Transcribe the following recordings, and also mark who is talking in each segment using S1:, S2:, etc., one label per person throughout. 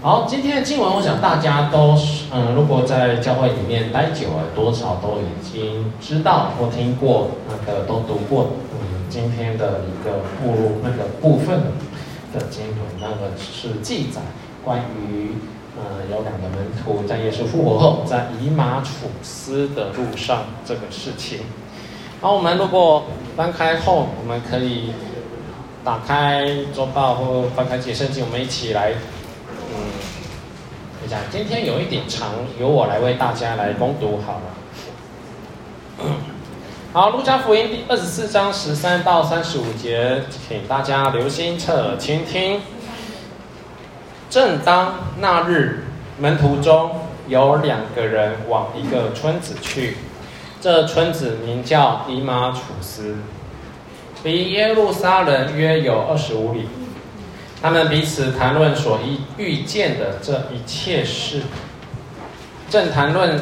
S1: 好，今天的经文，我想大家都，嗯，如果在教会里面待久了，多少都已经知道或听过，那个都读过，嗯，今天的一个目录那个部分的经文，那个是记载关于，嗯，有两个门徒在耶稣复活后，在以马楚斯的路上这个事情。好，我们如果翻开后，我们可以打开周报或翻开解圣经，我们一起来。今天有一点长，由我来为大家来攻读好了。好，路加福音第二十四章十三到三十五节，请大家留心侧耳倾听。正当那日，门徒中有两个人往一个村子去，这村子名叫以马楚斯，离耶路撒冷约有二十五里。他们彼此谈论所遇遇见的这一切事，正谈论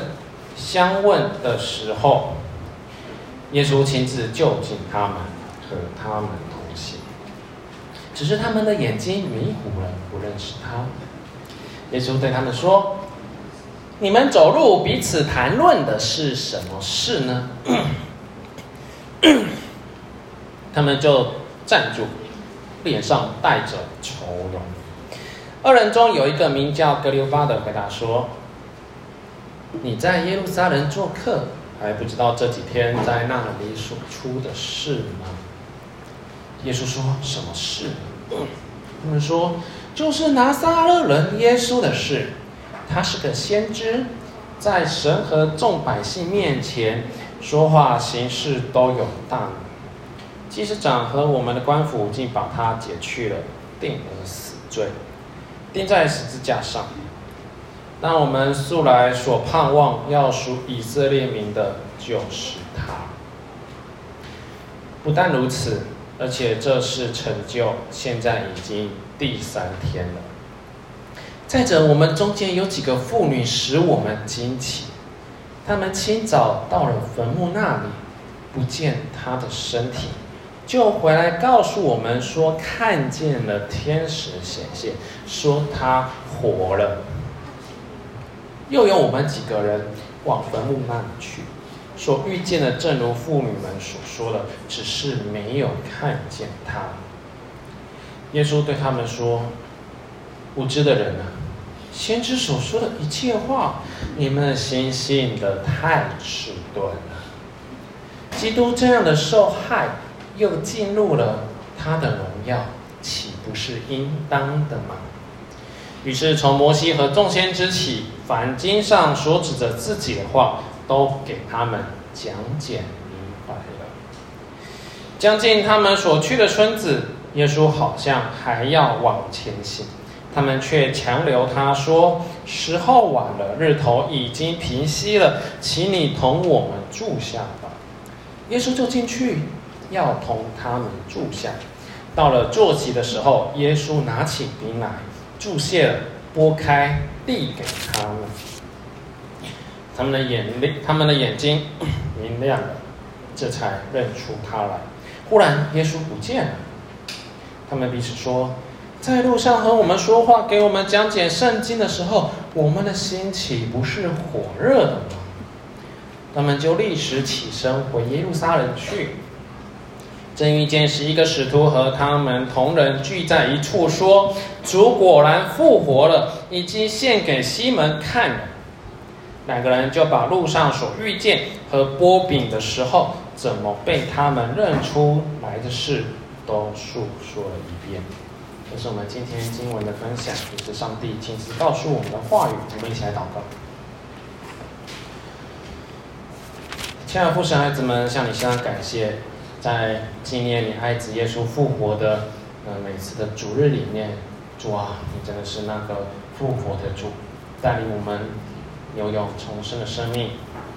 S1: 相问的时候，耶稣亲自就近他们，和他们同行。只是他们的眼睛迷糊了，不认识他。耶稣对他们说：“你们走路彼此谈论的是什么事呢？”他们就站住。脸上带着愁容。二人中有一个名叫格留巴的，回答说：“你在耶路撒冷做客，还不知道这几天在那里所出的事吗？”耶稣说：“什么事？”他们说：“就是拿撒勒人耶稣的事。他是个先知，在神和众百姓面前说话行事都有大能。”祭司长和我们的官府竟把他解去了，定了死罪，钉在十字架上。那我们素来所盼望要赎以色列民的，就是他。不但如此，而且这事成就，现在已经第三天了。再者，我们中间有几个妇女使我们惊奇，她们清早到了坟墓那里，不见他的身体。就回来告诉我们说，看见了天使显现，说他活了。又有我们几个人往坟墓那里去，所遇见的正如妇女们所说的，只是没有看见他。耶稣对他们说：“无知的人啊，先知所说的一切话，你们的心信的太迟钝了。基督这样的受害。”又进入了他的荣耀，岂不是应当的吗？于是从摩西和众先知起，凡经上所指着自己的话，都给他们讲解明白了。将近他们所去的村子，耶稣好像还要往前行，他们却强留他说：“时候晚了，日头已经平西了，请你同我们住下吧。”耶稣就进去。要同他们住下。到了坐席的时候，耶稣拿起饼来，祝谢了，拨开，递给他们。他们的眼他们的眼睛 明亮了，这才认出他来。忽然，耶稣不见了。他们彼此说：“在路上和我们说话，给我们讲解圣经的时候，我们的心岂不是火热的吗？”他们就立时起身回耶路撒冷去。正遇见十一个使徒和他们同人聚在一处，说：“主果然复活了，已经献给西门看了。”两个人就把路上所遇见和波饼的时候，怎么被他们认出来的事，都述说了一遍。这是我们今天经文的分享，也是上帝亲自告诉我们的话语。我们一起来祷告。亲爱的父神孩子们，向你向上感谢。在纪念你爱子耶稣复活的呃每次的主日里面，主啊，你真的是那个复活的主，带领我们拥有重生的生命，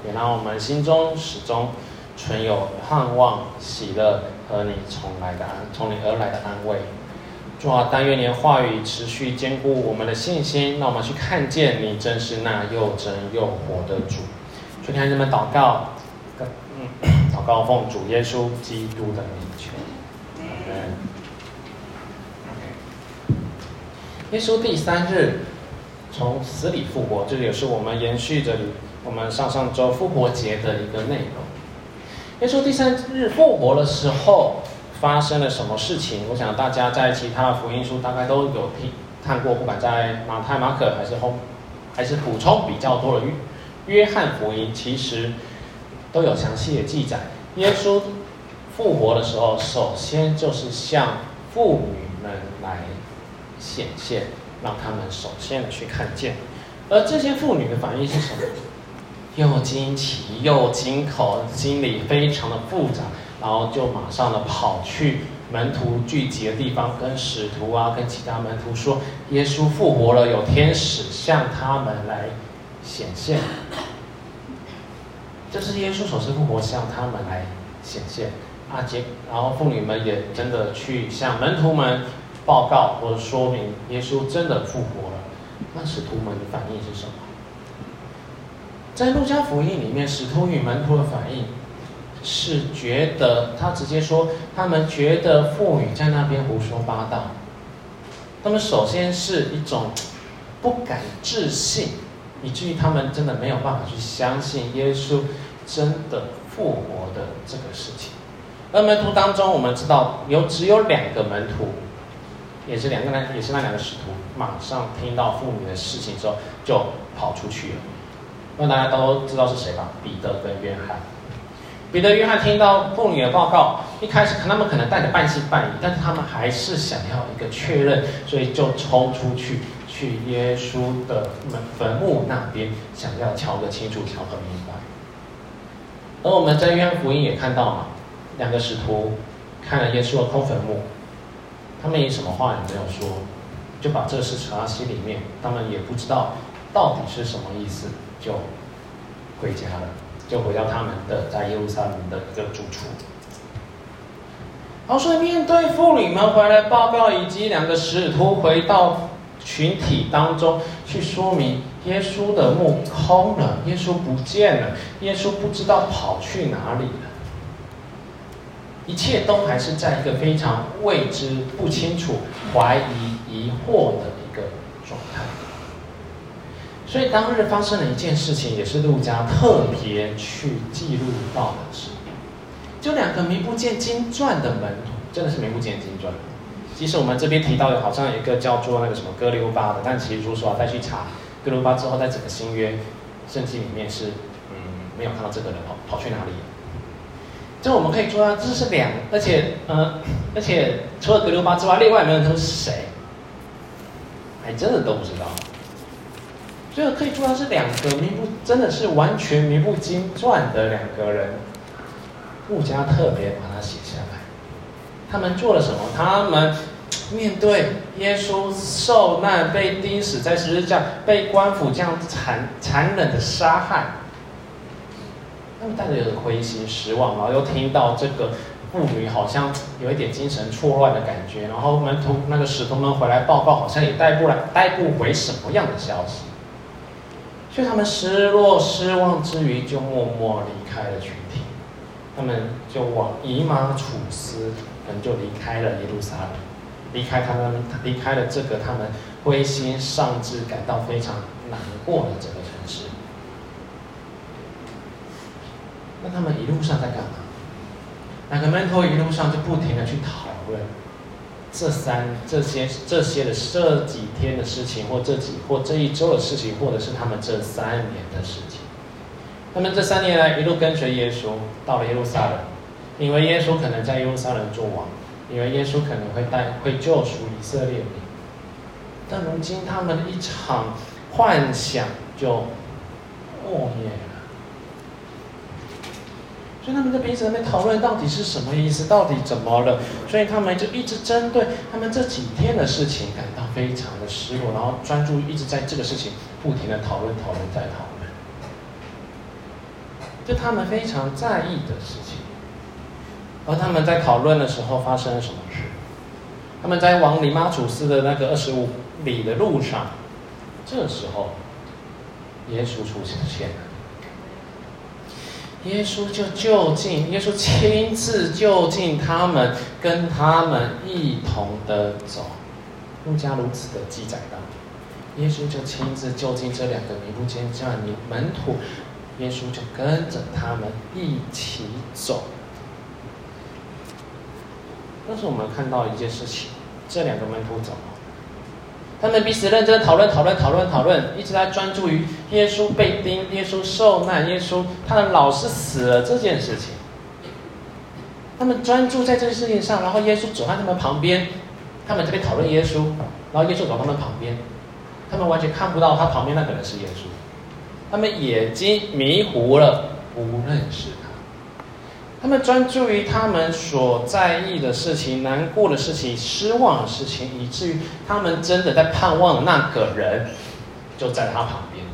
S1: 也让我们心中始终存有盼望、喜乐和你从来的安，从你而来的安慰。主啊，但愿你的话语持续坚固我们的信心，让我们去看见你真是那又真又活的主。所以，孩子们祷告。祷告奉主耶稣基督的名求，耶稣第三日从死里复活，这也是我们延续着我们上上周复活节的一个内容。耶稣第三日复活的时候发生了什么事情？我想大家在其他的福音书大概都有听看过，不管在马太、马可还是后还是补充比较多的约约翰福音，其实都有详细的记载。耶稣复活的时候，首先就是向妇女们来显现，让他们首先去看见。而这些妇女的反应是什么？又惊奇又惊恐，心里非常的复杂，然后就马上的跑去门徒聚集的地方，跟使徒啊，跟其他门徒说：耶稣复活了，有天使向他们来显现。这是耶稣首次复活向他们来显现啊！结，然后妇女们也真的去向门徒们报告或者说明耶稣真的复活了。那使徒们的反应是什么？在路加福音里面，使徒与门徒的反应是觉得他直接说，他们觉得妇女在那边胡说八道。他们首先是一种不敢置信。以至于他们真的没有办法去相信耶稣真的复活的这个事情。而门徒当中，我们知道有只有两个门徒，也是两个人，也是那两个使徒，马上听到妇女的事情之后就跑出去了。那大家都知道是谁吧？彼得跟约翰。彼得、约翰听到妇女的报告，一开始他们可能带着半信半疑，但是他们还是想要一个确认，所以就冲出去。去耶稣的坟坟墓那边，想要瞧个清楚，瞧个明白。而我们在约翰福音也看到嘛，两个使徒看了耶稣的空坟墓，他们也什么话也没有说，就把这事藏到心里面，他们也不知道到底是什么意思，就回家了，就回到他们的在耶路撒冷的一个住处。好，所以面对妇女们回来报告，以及两个使徒回到。群体当中去说明耶稣的墓空了，耶稣不见了，耶稣不知道跑去哪里了。一切都还是在一个非常未知、不清楚、怀疑、疑惑的一个状态。所以当日发生了一件事情，也是路加特别去记录到的事，就两个名不见经传的门徒，真的是名不见经传。其实我们这边提到的，好像有一个叫做那个什么哥溜巴的，但其实说实话，再去查哥溜巴之后，在整个新约圣经里面是嗯没有看到这个人跑跑去哪里。这我们可以说，这是两，而且嗯、呃，而且除了哥溜巴之外，另外没有人是谁，还真的都不知道。所以可以做到是两个名不真的是完全名不经传的两个人，路加特别把它写下来。他们做了什么？他们面对耶稣受难、被钉死在十字架、被官府这样残残忍的杀害，他们带着有点灰心失望，然后又听到这个妇女好像有一点精神错乱的感觉，然后门徒那个使徒们回来报告，好像也带不来、带不回什么样的消息，所以他们失落、失望之余，就默默离开了群体，他们就往以马忶就离开了耶路撒冷，离开他们，离开了这个他们灰心丧志、感到非常难过的这个城市。那他们一路上在干嘛？那个门徒一路上就不停的去讨论这三这些这些的这几天的事情，或这几或这一周的事情，或者是他们这三年的事情。他们这三年来一路跟随耶稣，到了耶路撒冷。因为耶稣可能在耶路撒冷做王，因为耶稣可能会带会救赎以色列民，但如今他们的一场幻想就破灭了，所以他们在彼此在讨论到底是什么意思，到底怎么了？所以他们就一直针对他们这几天的事情感到非常的失落，然后专注一直在这个事情不停的讨论、讨论再讨论，就他们非常在意的事情。而他们在讨论的时候发生了什么事？他们在往以马忶斯的那个二十五里的路上，这时候，耶稣出现了。耶稣就就近，耶稣亲自就近他们，跟他们一同的走。路加如此的记载到，耶稣就亲自就近这两个名不见经传的门徒，耶稣就跟着他们一起走。但是我们看到一件事情，这两个门徒走，他们彼此认真讨论、讨论、讨论、讨论，一直在专注于耶稣被钉、耶稣受难、耶稣他的老师死了这件事情。他们专注在这件事情上，然后耶稣走在他们旁边，他们这边讨论耶稣，然后耶稣走他们旁边。他们完全看不到他旁边那个人是耶稣，他们眼睛迷糊了，不认识他。他们专注于他们所在意的事情、难过的事情、失望的事情，以至于他们真的在盼望那个人就在他旁边，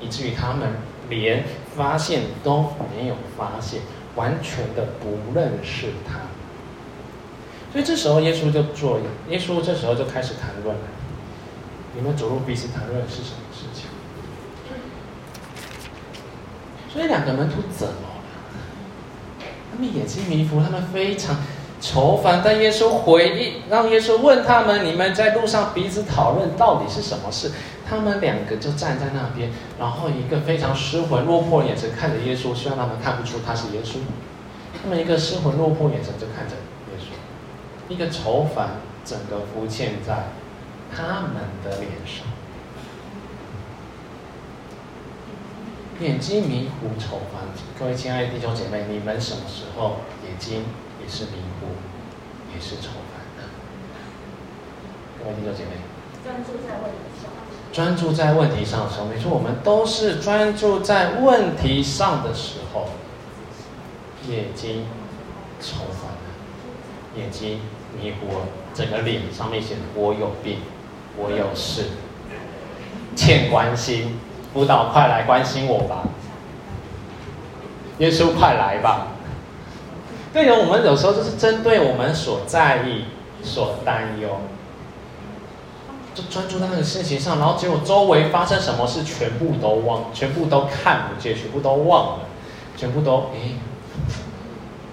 S1: 以至于他们连发现都没有发现，完全的不认识他。所以这时候耶稣就做，耶稣这时候就开始谈论了。你们走入彼此谈论是什么事情？所以两个门徒怎么？他们眼睛迷糊，他们非常愁烦。但耶稣回应，让耶稣问他们：“你们在路上彼此讨论到底是什么事？”他们两个就站在那边，然后一个非常失魂落魄的眼神看着耶稣，希望他们看不出他是耶稣。他们一个失魂落魄眼神就看着耶稣，一个愁烦，整个浮现在。他们的脸上，眼睛迷糊、愁烦。各位亲爱的弟兄姐妹，你们什么时候眼睛也是迷糊，也是愁烦的？各位弟兄姐妹，专注在问题上。专注在问题上的时候，没错，我们都是专注在问题上的时候，眼睛愁烦了，眼睛迷糊了，整个脸上面显得我有病。我有事，欠关心，辅导快来关心我吧，耶稣快来吧。对的，我们有时候就是针对我们所在意、所担忧，就专注在那个事情上，然后结果周围发生什么事，全部都忘，全部都看不见，全部都忘了，全部都诶，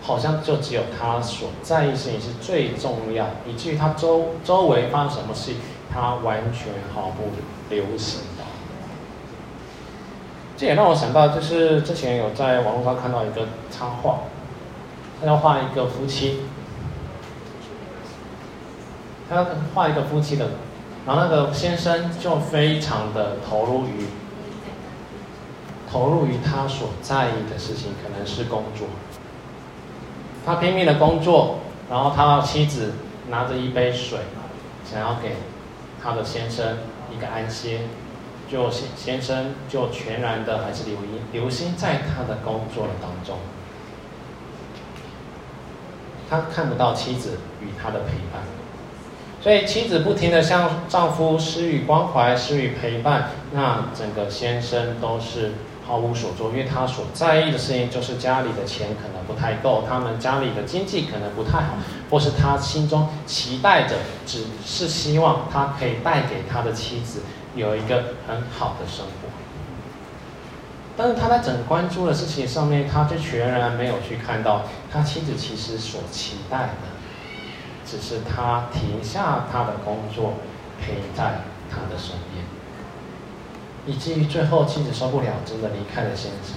S1: 好像就只有他所在意事情是最重要，以至于他周周围发生什么事。他完全毫不留心的，这也让我想到，就是之前有在网络上看到一个插画，他要画一个夫妻，他要画一个夫妻的，然后那个先生就非常的投入于投入于他所在意的事情，可能是工作，他拼命的工作，然后他的妻子拿着一杯水，想要给。他的先生一个安歇，就先先生就全然的还是留意留心在他的工作当中，他看不到妻子与他的陪伴，所以妻子不停的向丈夫施予关怀、施予陪伴，那整个先生都是。毫无所作，因为他所在意的事情就是家里的钱可能不太够，他们家里的经济可能不太好，或是他心中期待着，只是希望他可以带给他的妻子有一个很好的生活。但是他在整关注的事情上面，他就全然没有去看到他妻子其实所期待的，只是他停下他的工作，陪在他的身边。以至于最后妻子受不了，真的离开了先生，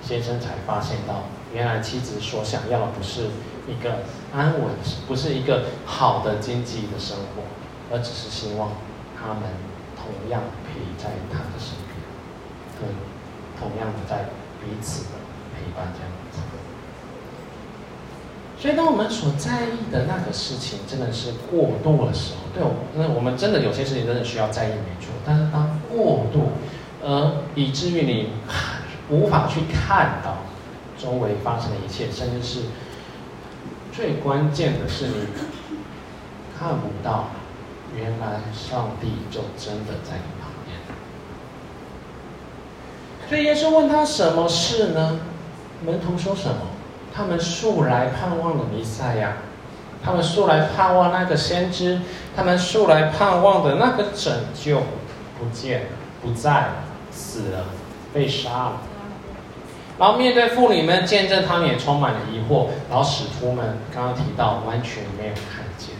S1: 先生才发现到，原来妻子所想要的不是一个安稳，不是一个好的经济的生活，而只是希望他们同样陪在他的身边，同同样的在彼此的陪伴这样子。所以，当我们所在意的那个事情真的是过度的时候，对我，那我们真的有些事情真的需要在意，没错。但是当过度，而以至于你无法去看到周围发生的一切，甚至是最关键的是你看不到，原来上帝就真的在你旁边。所以耶稣问他什么事呢？门徒说什么？他们素来盼望的弥赛亚，他们素来盼望那个先知，他们素来盼望的那个拯救。不见了，不在了，死了，被杀了。然后面对妇女们见证，他们也充满了疑惑。然后使徒们刚刚提到，完全没有看见。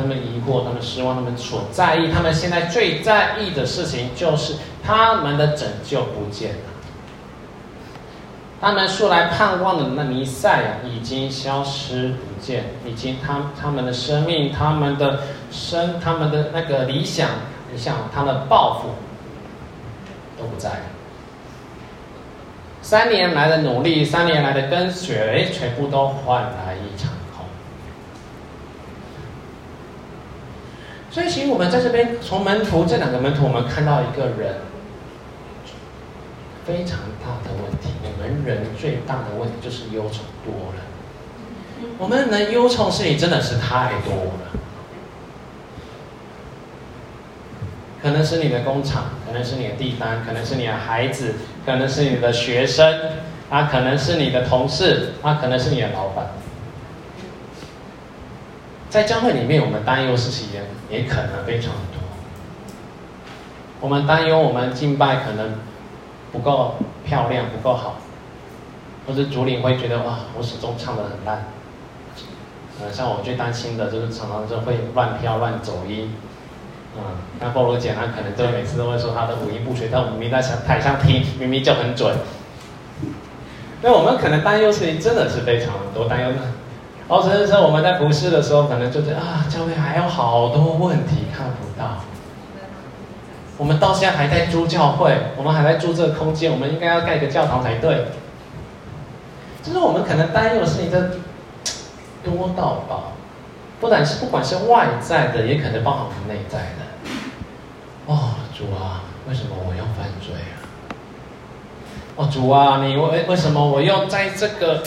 S1: 他们疑惑，他们失望，他们所在意，他们现在最在意的事情就是他们的拯救不见了。他们素来盼望的那弥赛亚已经消失不见，已经他他们的生命，他们的生，他们的那个理想，理想，他的抱负都不在了。三年来的努力，三年来的跟随，全部都换来一场空。所以，其实我们在这边从门徒这两个门徒，我们看到一个人非常大的问题。我们人最大的问题就是忧愁多了。我们人忧愁事情真的是太多了。可能是你的工厂，可能是你的地方，可能是你的孩子，可能是你的学生，啊，可能是你的同事，啊，可能是你的老板。在教会里面，我们担忧事情也也可能非常多。我们担忧我们敬拜可能不够漂亮，不够好，或者主领会觉得哇，我始终唱得很烂。呃，像我最担心的就是常常就会乱飘乱走音。嗯，那菠萝姐她可能就每次都会说她的五音不全，但我们明明在台上听，明明就很准。那我们可能担忧事情真的是非常多，担忧哦，甚至说我们在服侍的时候，可能就觉得啊，教会还有好多问题看不到。我们到现在还在租教会，我们还在租这个空间，我们应该要盖个教堂才对。就是我们可能担忧的事情真多到爆。不但是不管是外在的，也可能包含我们内在的。哦，主啊，为什么我要犯罪啊？哦，主啊，你为为什么我要在这个？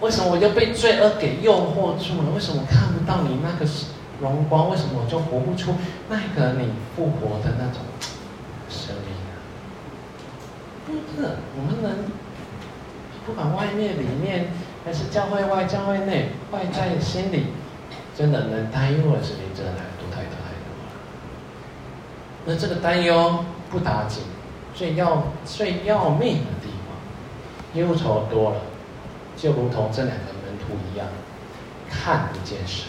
S1: 为什么我又被罪恶给诱惑住了？为什么我看不到你那个荣光？为什么我就活不出那个你复活的那种生命啊？不是，我们人不管外面、里面，还是教会外、教会内，外在心里。真的能担忧的事情，真的太多太多太多了。那这个担忧不打紧，最要最要命的地方，忧愁多了，就如同这两个门徒一样，看不见神。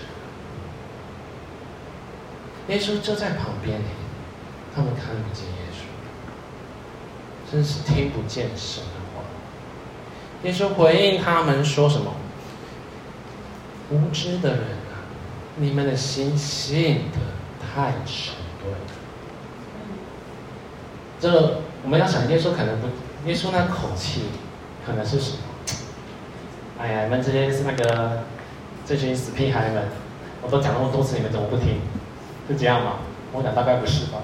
S1: 耶稣就在旁边呢，他们看不见耶稣，真是听不见神的话。耶稣回应他们说什么？无知的人啊。你们的心信的太迟钝了。这我们要想，耶稣可能不，耶稣那口气可能是什么？哎呀，你们这些是那个这群死屁孩们，我都讲那么多次，你们怎么不听？是这样吗？我想大概不是吧。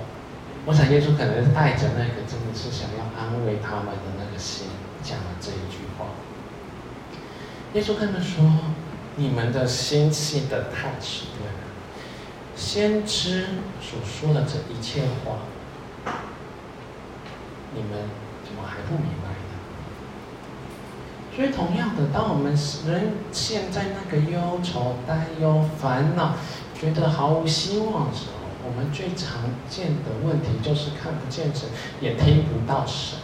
S1: 我想耶稣可能带着那个真的是想要安慰他们的那个心，讲了这一句话。耶稣跟他们说。你们的心气得太迟钝了。先知所说的这一切话，你们怎么还不明白？所以，同样的，当我们人陷在那个忧愁、担忧、烦恼，觉得毫无希望的时候，我们最常见的问题就是看不见神，也听不到神，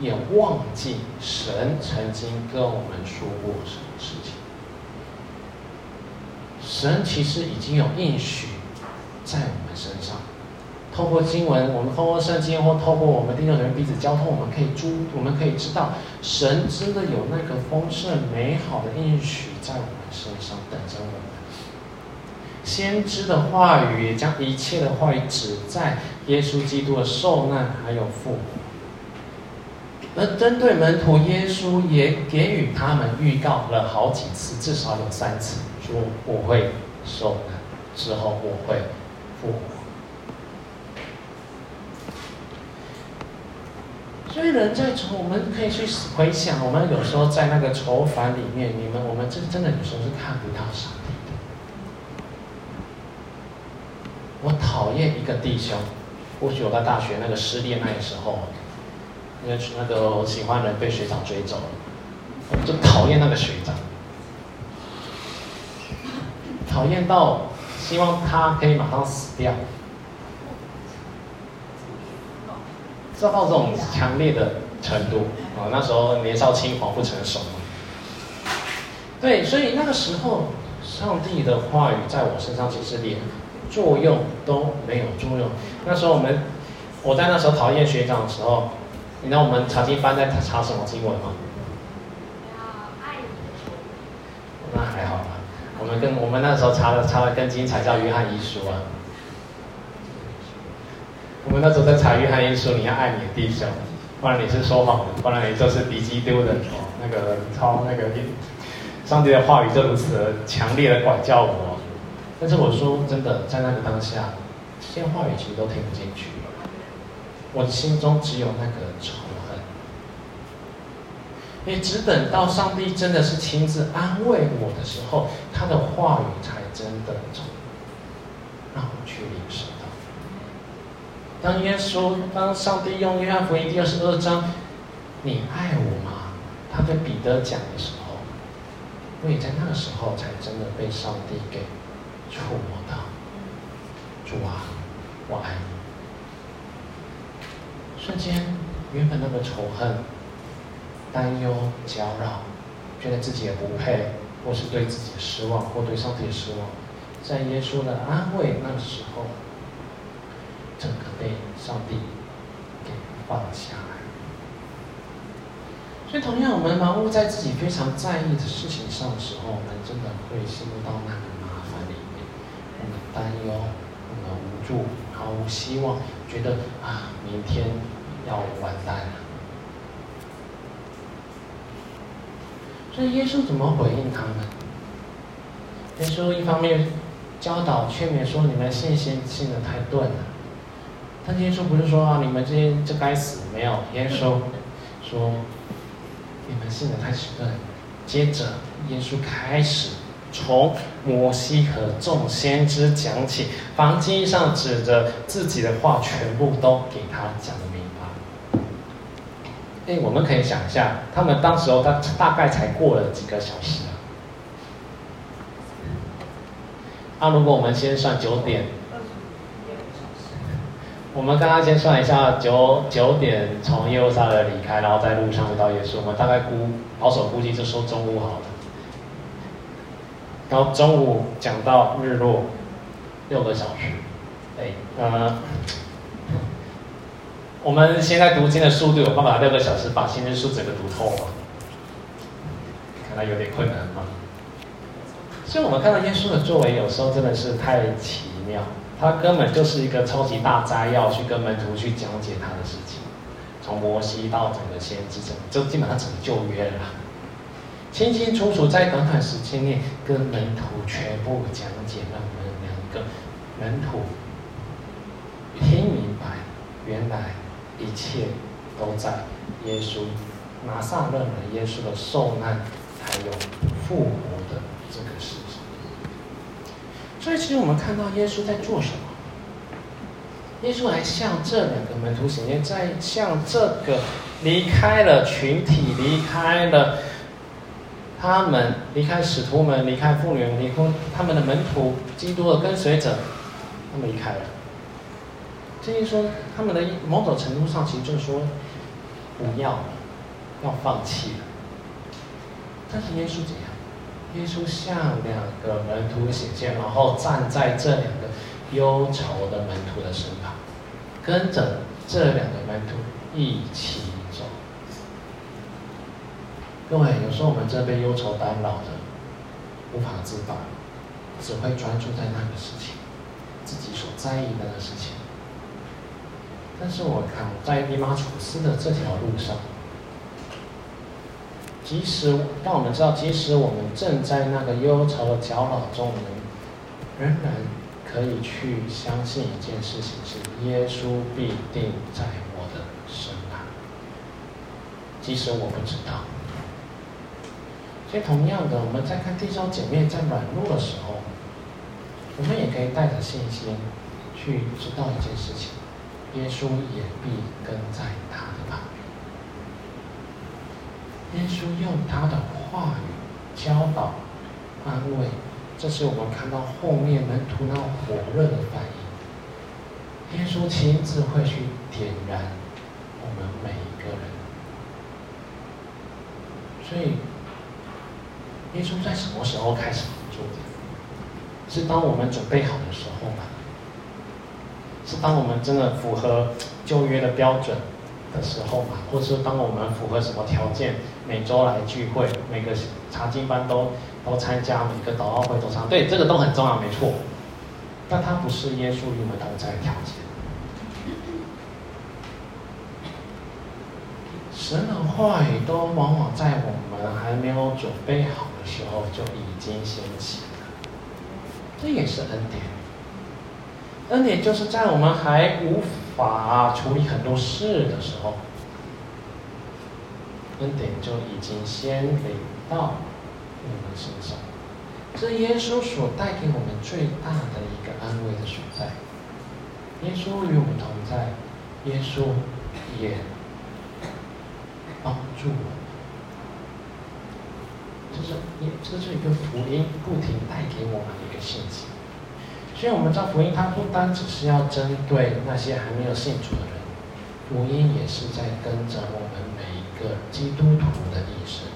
S1: 也忘记神曾经跟我们说过什么事情。神其实已经有应许在我们身上，透过经文，我们透过圣经，或透过我们弟兄姊妹彼此交通，我们可以知，我们可以知道，神真的有那个丰盛美好的应许在我们身上等着我们。先知的话语将一切的话语指在耶稣基督的受难还有复活，而针对门徒，耶稣也给予他们预告了好几次，至少有三次。说我会受难，之后我会复活。所以人在愁，我们可以去回想，我们有时候在那个愁烦里面，你们我们真真的有时候是看不到上帝的。我讨厌一个弟兄，或许我在大学那个失恋那个时候，那个那个喜欢人被学长追走了，我就讨厌那个学长。讨厌到希望他可以马上死掉，知道这种强烈的程度啊！那时候年少轻狂不成熟嘛。对，所以那个时候上帝的话语在我身上其实连作用都没有作用。那时候我们，我在那时候讨厌学长的时候，你知道我们查经班在查什么经文吗？那还好吧。我们跟我们那时候查的查的根基才叫约翰一书啊。我们那时候在查约翰一书，你要爱你的弟兄，不然你是说谎的，不然你就是敌基督的哦。那个超那个，上帝的话语就如此的强烈的管教我。但是我说真的，在那个当下，这些话语其实都听不进去。我心中只有那个仇恨。也只等到上帝真的是亲自安慰我的时候，他的话语才真的从让我去领受。当耶稣，当上帝用约翰福音第二十二章，你爱我吗？他对彼得讲的时候，我也在那个时候才真的被上帝给触摸到。主啊，我爱你。瞬间，原本那个仇恨、担忧、搅扰，觉得自己也不配，或是对自己失望，或对上帝失望，在耶稣的安慰那个时候。整个被上帝给放下来，所以同样，我们忙碌在自己非常在意的事情上的时候，我们真的会陷入到那个麻烦里面，我们担忧，我们无助，毫无希望，觉得啊，明天要完蛋了。所以耶稣怎么回应他们？耶稣一方面教导劝勉说：“你们信心信得太钝了。”但耶稣不是说啊，你们这些就该死？没有，耶稣说，你们信的太迟钝。接着，耶稣开始从摩西和众先知讲起，凡经上指着自己的话，全部都给他讲得明白。哎，我们可以想一下，他们当时候他大概才过了几个小时啊？那如果我们先算九点。我们刚刚先算一下，九九点从耶路撒冷离开，然后在路上遇到耶稣。我们大概估保守估计就说中午好了。然后中午讲到日落，六个小时。哎，呃，我们现在读经的速度有办法六个小时把新约书整个读透吗？看来有点困难嘛。所以我们看到耶稣的作为，有时候真的是太奇妙。他根本就是一个超级大摘要，去跟门徒去讲解他的事情，从摩西到整个先知，整就基本上整个旧约了，清清楚楚在短短时间内跟门徒全部讲解，让我们两个门徒听明白，原来一切都在耶稣拿撒勒人耶稣的受难，还有复活。所以，其实我们看到耶稣在做什么？耶稣来向这两个门徒显现，在向这个离开了群体、离开了他们、离开使徒们、离开妇女、离开他们的门徒、基督的跟随者，他们离开了。这就说，他们的某种程度上，其实就是说，不要了，要放弃了。但是耶稣怎样？耶稣向两个门徒显现，然后站在这两个忧愁的门徒的身旁，跟着这两个门徒一起走。各位，有时候我们这被忧愁打扰的无法自拔，只会专注在那个事情，自己所在意的那个事情。但是我看在尼马楚斯的这条路上。即使让我们知道，即使我们正在那个忧愁的搅扰中，我们仍然可以去相信一件事情：是耶稣必定在我的身旁。即使我不知道。所以，同样的，我们在看弟兄姐妹在软弱的时候，我们也可以带着信心去知道一件事情：耶稣也必跟在他的旁边。耶稣用他的话语教导、安慰，这是我们看到后面门徒那火热的反应。耶稣亲自会去点燃我们每一个人。所以，耶稣在什么时候开始做的？是当我们准备好的时候吗？是当我们真的符合旧约的标准的时候嘛？或是当我们符合什么条件，每周来聚会，每个查经班都都参加，每个祷告会都参加？对，这个都很重要，没错。但它不是耶稣与我们同在的条件。神的话语都往往在我们还没有准备好的时候就已经显起了，这也是恩典。恩典就是在我们还无法处理很多事的时候，恩典就已经先临到我们身上。这耶稣所带给我们最大的一个安慰的所在。耶稣与我们同在，耶稣也。帮助我，这是一，这是一个福音，不停带给我们的一个信息。所以，我们知道福音它不单只是要针对那些还没有信主的人，福音也是在跟着我们每一个基督徒的一生。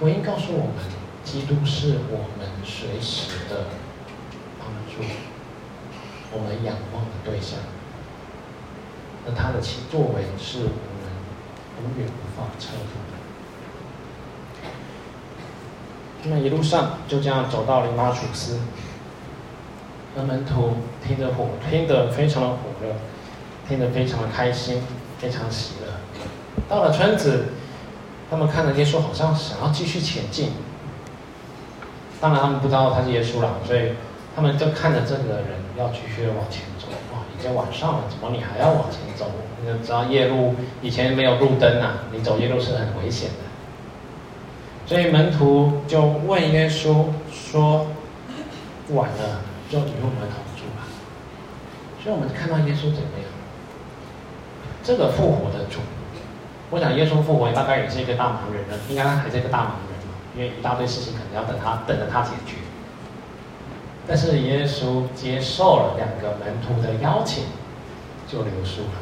S1: 福音告诉我们，基督是我们随时的帮助，我们仰望的对象。而他的其作为是我们。永远无法测度。那一路上就这样走到了以马忤斯，而门徒听着火，听得非常的火热，听得非常的开心，非常喜乐。到了村子，他们看着耶稣，好像想要继续前进。当然，他们不知道他是耶稣了，所以他们就看着这个人要继续往前走。哇，已经晚上了，怎么你还要往前走？你知道夜路以前没有路灯啊，你走夜路是很危险的。所以门徒就问耶稣说：“晚了，就与我们同住吧。”所以我们看到耶稣怎么样？这个复活的主，我想耶稣复活大概也是一个大忙人了，应该还是一个大忙人嘛，因为一大堆事情可能要等他等着他解决。但是耶稣接受了两个门徒的邀请，就留宿了。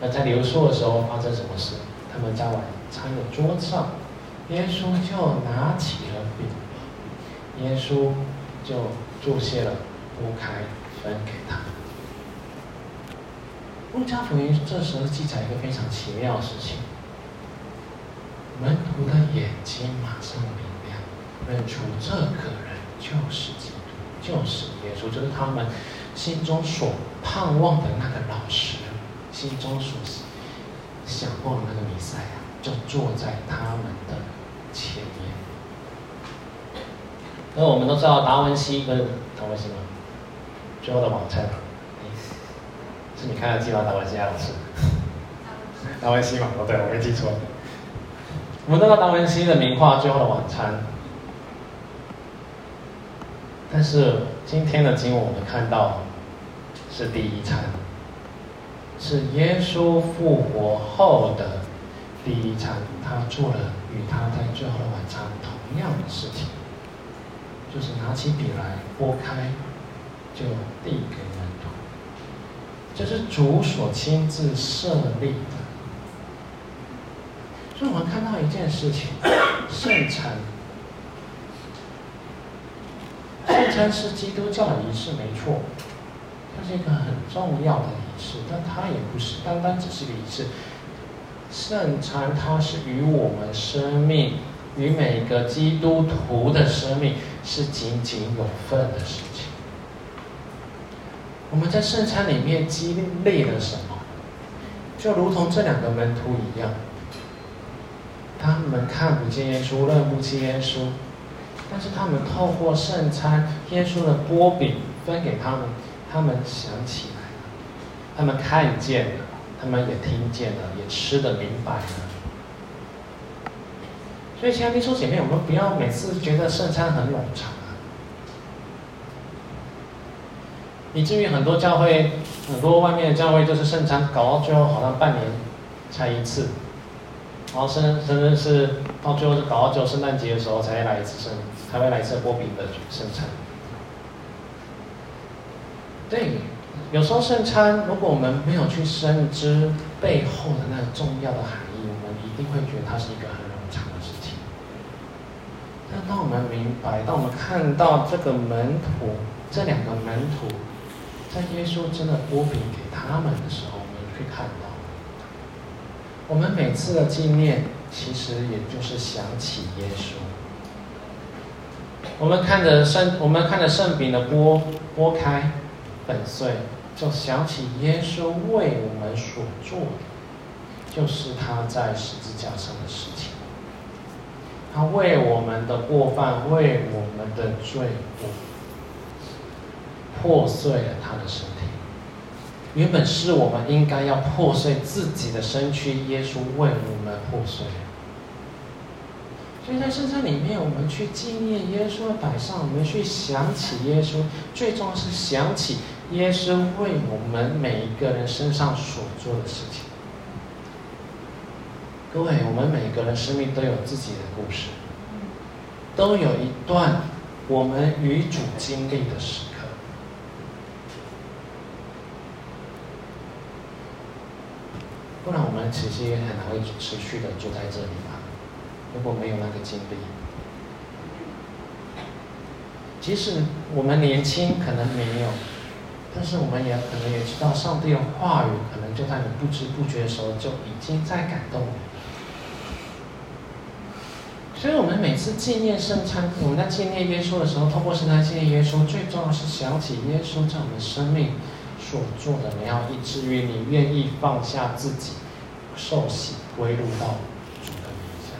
S1: 那在留宿的时候发生什么事？他们在晚餐的桌上，耶稣就拿起了饼，耶稣就注谢了，拨开分给他。路加福音这时候记载一个非常奇妙的事情，门徒的眼睛马上明亮，认出这个人就是基督，就是耶稣，就是他们心中所盼望的那个老师。心中所想过的那个弥赛亚，就坐在他们的前面。那我们都知道达文西跟达文西吗？最后的晚餐，是你看得记吗？达文西啊，老师。达文西嘛，哦，对，我没记错。我们知道达文西的名画《最后的晚餐》，但是今天的经文我们看到是第一餐。是耶稣复活后的第一餐，他做了与他在最后的晚餐同样的事情，就是拿起笔来拨开，就递给门徒。这是主所亲自设立的。所以我们看到一件事情：圣餐。圣餐是基督教的仪式，没错，它是一个很重要的。仪式，但它也不是单单只是一个仪式。圣餐它是与我们生命，与每个基督徒的生命是井井有份的事情。我们在圣餐里面经历了什么？就如同这两个门徒一样，他们看不见耶稣，认不清耶稣，但是他们透过圣餐，耶稣的波饼分给他们，他们想起来了。他们看见了，他们也听见了，也吃得明白了。所以，亲爱的弟兄姐妹，我们不要每次觉得圣餐很冗长啊，以至于很多教会，很多外面的教会就是圣餐搞到最后好像半年才一次，然后甚甚至是到最后是搞到只有圣诞节的时候才会来一次圣，才会来一次擘饼的圣餐。对。有时候圣餐，如果我们没有去深知背后的那个重要的含义，我们一定会觉得它是一个很但当我们明白，当我们看到这个门徒，这两个门徒，在耶稣真的擘饼给他们的时候，我们会看到，我们每次的纪念，其实也就是想起耶稣。我们看着圣，我们看着圣饼的擘擘开粉碎，就想起耶稣为我们所做的，就是他在十字架上的事情。他为我们的过犯，为我们的罪过，破碎了他的身体。原本是我们应该要破碎自己的身躯，耶稣为我们破碎。所以在圣餐里面，我们去纪念耶稣的摆上，我们去想起耶稣，最重要是想起耶稣为我们每一个人身上所做的事情。各位，我们每个人生命都有自己的故事，都有一段我们与主经历的时刻。不然，我们其实也很难会持续的住在这里吧？如果没有那个经历，即使我们年轻，可能没有。但是我们也可能也知道，上帝的话语可能就在你不知不觉的时候就已经在感动你。所以，我们每次纪念圣餐，我们在纪念耶稣的时候，透过圣餐纪念耶稣，最重要是想起耶稣在我们生命所做的美好，以至于你愿意放下自己，受洗归入到主的名下。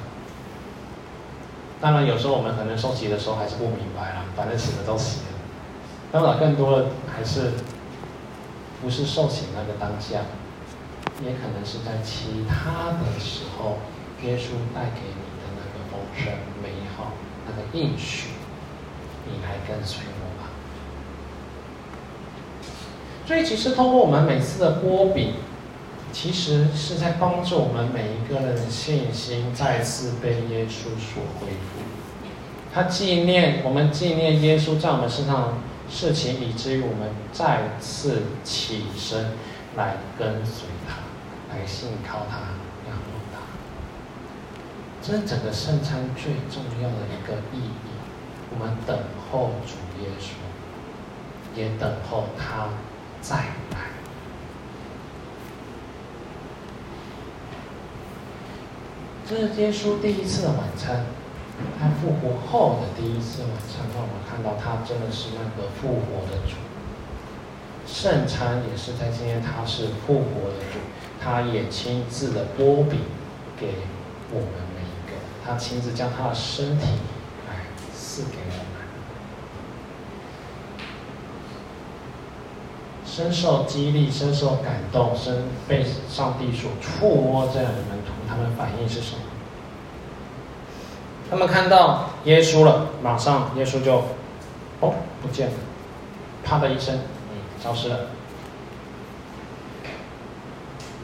S1: 当然，有时候我们可能受洗的时候还是不明白啦，反正洗了都洗了。当然，更多的还是不是受洗那个当下，也可能是在其他的时候，耶稣带给你的那个丰盛、美好、那个应许，你来跟随我吧。所以，其实通过我们每次的波比，其实是在帮助我们每一个人的信心再次被耶稣所恢复。他纪念我们，纪念耶稣在我们身上。事情以至于我们再次起身来跟随他，来信靠，他。这是整个圣餐最重要的一个意义。我们等候主耶稣，也等候他再来。这是耶稣第一次的晚餐。他复活后的第一次晚餐，让我们看到他真的是那个复活的主。圣餐也是在今天，他是复活的主，他也亲自的擘饼给我们，他亲自将他的身体来赐给我们。深受激励，深受感动，深被上帝所触摸，这样的门徒，他们反应是什么？他们看到耶稣了，马上耶稣就，哦，不见了，啪的一声，消失了。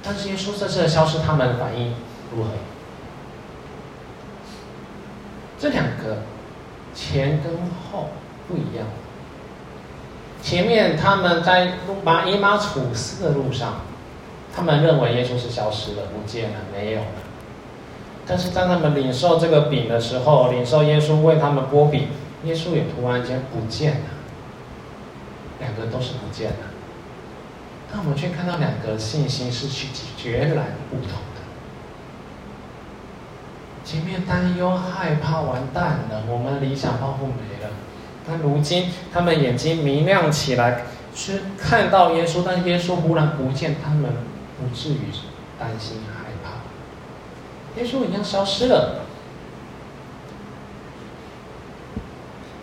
S1: 但是耶稣这次的消失，他们反应如何？这两个前跟后不一样。前面他们在路马以马处斯的路上，他们认为耶稣是消失了，不见了，没有了。但是当他们领受这个饼的时候，领受耶稣为他们擘饼，耶稣也突然间不见了，两个都是不见了。但我们却看到两个信心是去截然不同。前面担忧害怕完蛋了，我们理想抱负没了。但如今他们眼睛明亮起来，是看到耶稣，但耶稣忽然不见，他们不至于担心害怕。耶稣已经消失了，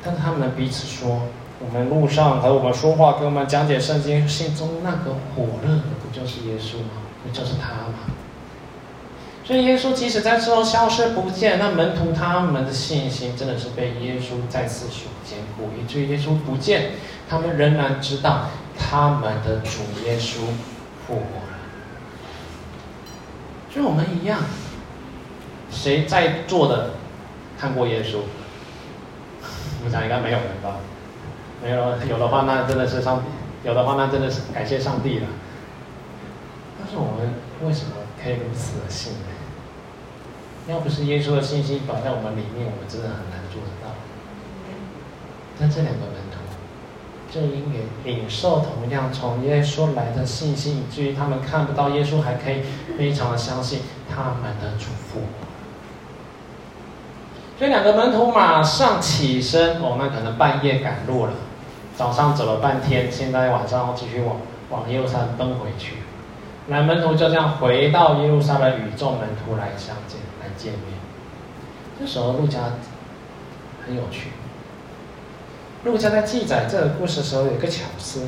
S1: 但他们彼此说：“我们路上和我们说话，给我们讲解圣经，心中那个火热的，不就是耶稣吗？不就是他吗？”所以耶稣即使在之后消失不见，那门徒他们的信心真的是被耶稣再次所坚固，以至于耶稣不见，他们仍然知道他们的主耶稣复活了。就我们一样。谁在座的看过耶稣？我想应该没有人吧？没有，有的话那真的是上帝，有的话那真的是感谢上帝了。但是我们为什么可以如此的信呢？要不是耶稣的信心摆在我们里面，我们真的很难做得到。但这两个门徒，就因为领受同样从耶稣来的信心，以至于他们看不到耶稣，还可以非常的相信他们的主复活。所以两个门徒马上起身，哦，们可能半夜赶路了，早上走了半天，现在晚上继续往往耶路撒冷奔回去。来门徒就这样回到耶路撒冷，与众门徒来相见，见面。这时候陆家很有趣，陆家在记载这个故事的时候有个巧思，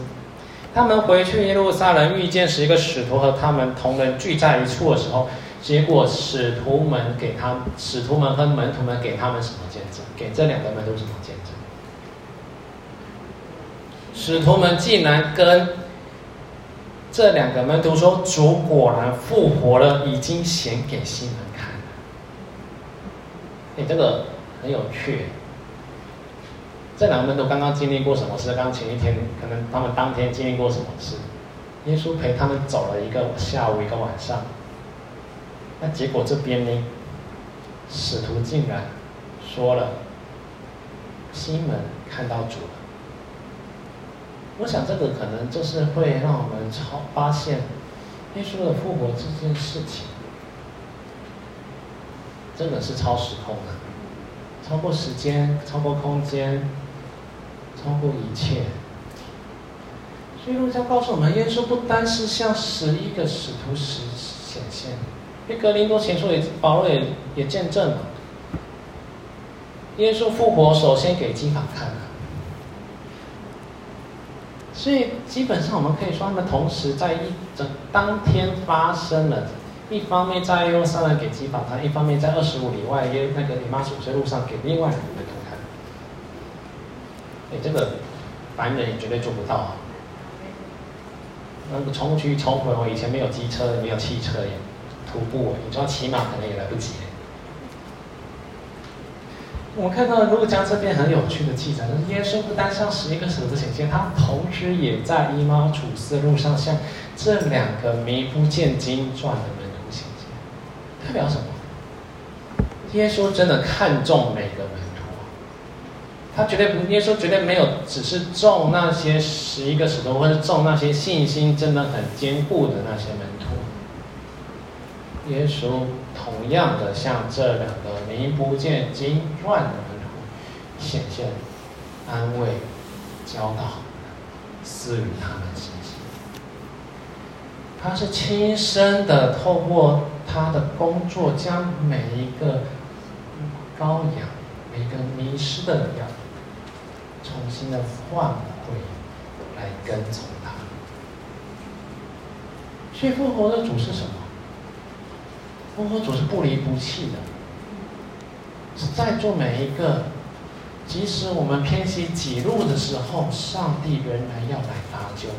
S1: 他们回去耶路撒冷遇见是一个使徒和他们同人聚在一处的时候。结果使徒们给他，使徒们和门徒们给他们什么见证？给这两个门徒什么见证？使徒们竟然跟这两个门徒说：“主果然复活了，已经显给西门。”哎，这个很有趣。这两个门徒刚刚经历过什么事？刚刚前一天，可能他们当天经历过什么事？耶稣陪他们走了一个下午，一个晚上。那结果这边呢，使徒竟然说了，西门看到主了。我想这个可能就是会让我们超发现耶稣的复活这件事情，真的是超时空的，超过时间，超过空间，超过一切。所以路加告诉我们，耶稣不单是向十一个使徒时显现。因为格林多前书也，保罗也也见证了，耶稣复活首先给基法看了，所以基本上我们可以说，他们同时在一整当天发生了。一方面在耶路撒冷给基法看，一方面在二十五里外耶那个以马忤斯路上给另外两个人看。哎，这个凡人也绝对做不到啊！那个冲去冲回，我以前没有机车，也没有汽车耶。徒步，你知道骑马可能也来不及。我看到路加这边很有趣的记载，就是耶稣不单向十一个使徒显现，他同时也在以马忤斯路上向这两个名不见经传的。代表什么？耶稣真的看重每个门徒，他绝对不，耶稣绝对没有只是重那些十一个使徒，或者重那些信心真的很坚固的那些门徒。耶稣同样的向这两个名不见经传的门徒显现、安慰、教导、赐予他们信心。他是亲身的透过他的工作，将每一个羔羊、每个迷失的羊，重新的唤回来跟从他。所以复活的主是什么？复活主是不离不弃的，是在座每一个，即使我们偏行己路的时候，上帝仍然要来搭救。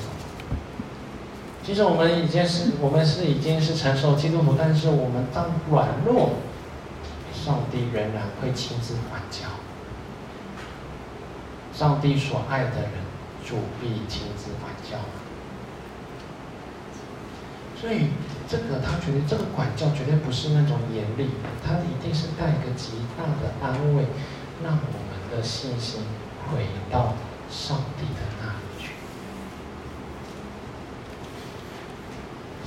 S1: 其实我们已经是，我们是已经是成熟基督徒，但是我们当软弱，上帝仍然会亲自管教。上帝所爱的人，主必亲自管教。所以，这个他觉得这个管教绝对不是那种严厉，他一定是带一个极大的安慰，让我们的信心回到上帝的那里去。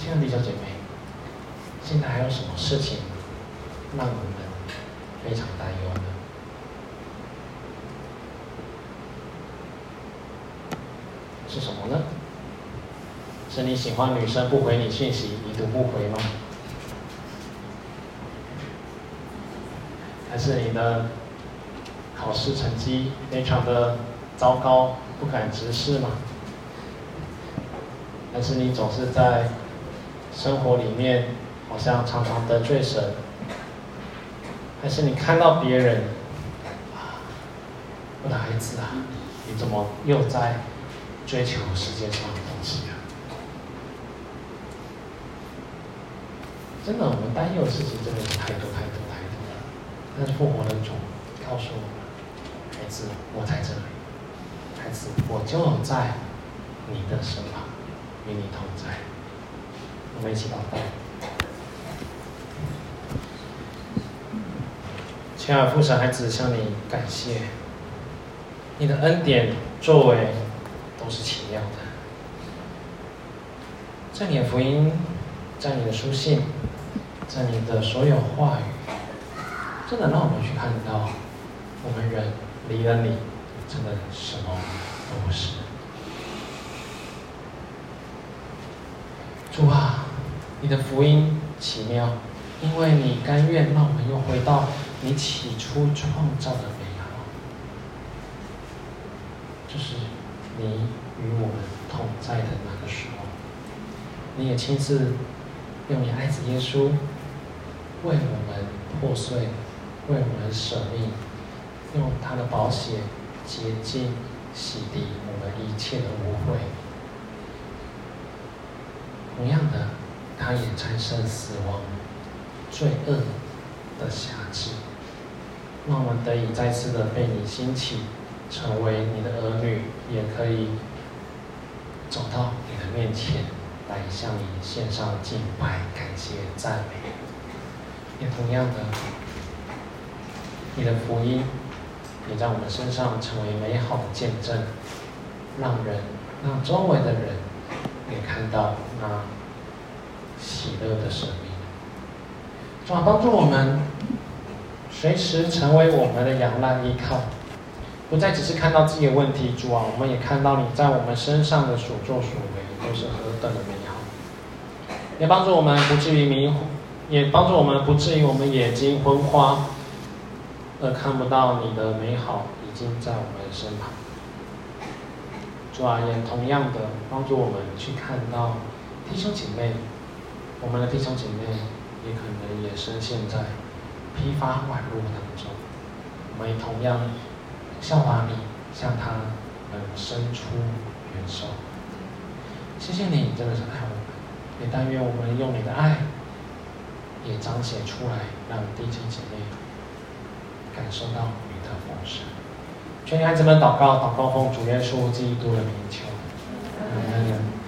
S1: 亲爱的弟兄姐妹，现在还有什么事情让我们非常担忧呢？是什么呢？是你喜欢女生不回你信息，你都不回吗？还是你的考试成绩非常的糟糕，不敢直视吗？还是你总是在生活里面好像常常得罪神？还是你看到别人，啊，我的孩子啊，你怎么又在追求世界上的东西啊？真的，我们担忧的事情真的是太多太多太多了。但是复活的主告诉我们：“孩子，我在这里，孩子，我就在你的身旁，与你同在。”我们一起祷告。亲爱的父神，孩子向你感谢，你的恩典作为都是奇妙的，在你的福音，在你的书信，在你的所有话语，真的让我们去看到，我们人离了你，真的什么都不是。主啊，你的福音奇妙，因为你甘愿让我们又回到你起初创造的美好，就是你与我们同在的那个时候，你也亲自用你爱子耶稣为我们破碎，为我们舍命，用他的宝血洁净、洗涤我们一切的污秽。同样的，他也战胜死亡、罪恶的辖制，让我们得以再次的被你兴起，成为你的儿女，也可以走到你的面前，来向你献上敬拜、感谢、赞美。也同样的，你的福音也在我们身上成为美好的见证，让人、让周围的人。也看到那喜乐的生命，主啊，帮助我们随时成为我们的仰赖依靠，不再只是看到自己的问题。主啊，我们也看到你在我们身上的所作所为都是何等的美好。也帮助我们不至于迷，也帮助我们不至于我们眼睛昏花，而看不到你的美好已经在我们身旁。主啊，也同样的帮助我们去看到弟兄姐妹，我们的弟兄姐妹也可能也深陷在批发网络当中，我们也同样向你，向他们伸出援手。谢谢你，真的是爱我们，也但愿我们用你的爱也彰显出来，让弟兄姐妹感受到你的丰盛。全体孩子们祷告，祷告奉主耶稣基督的名求，阿门。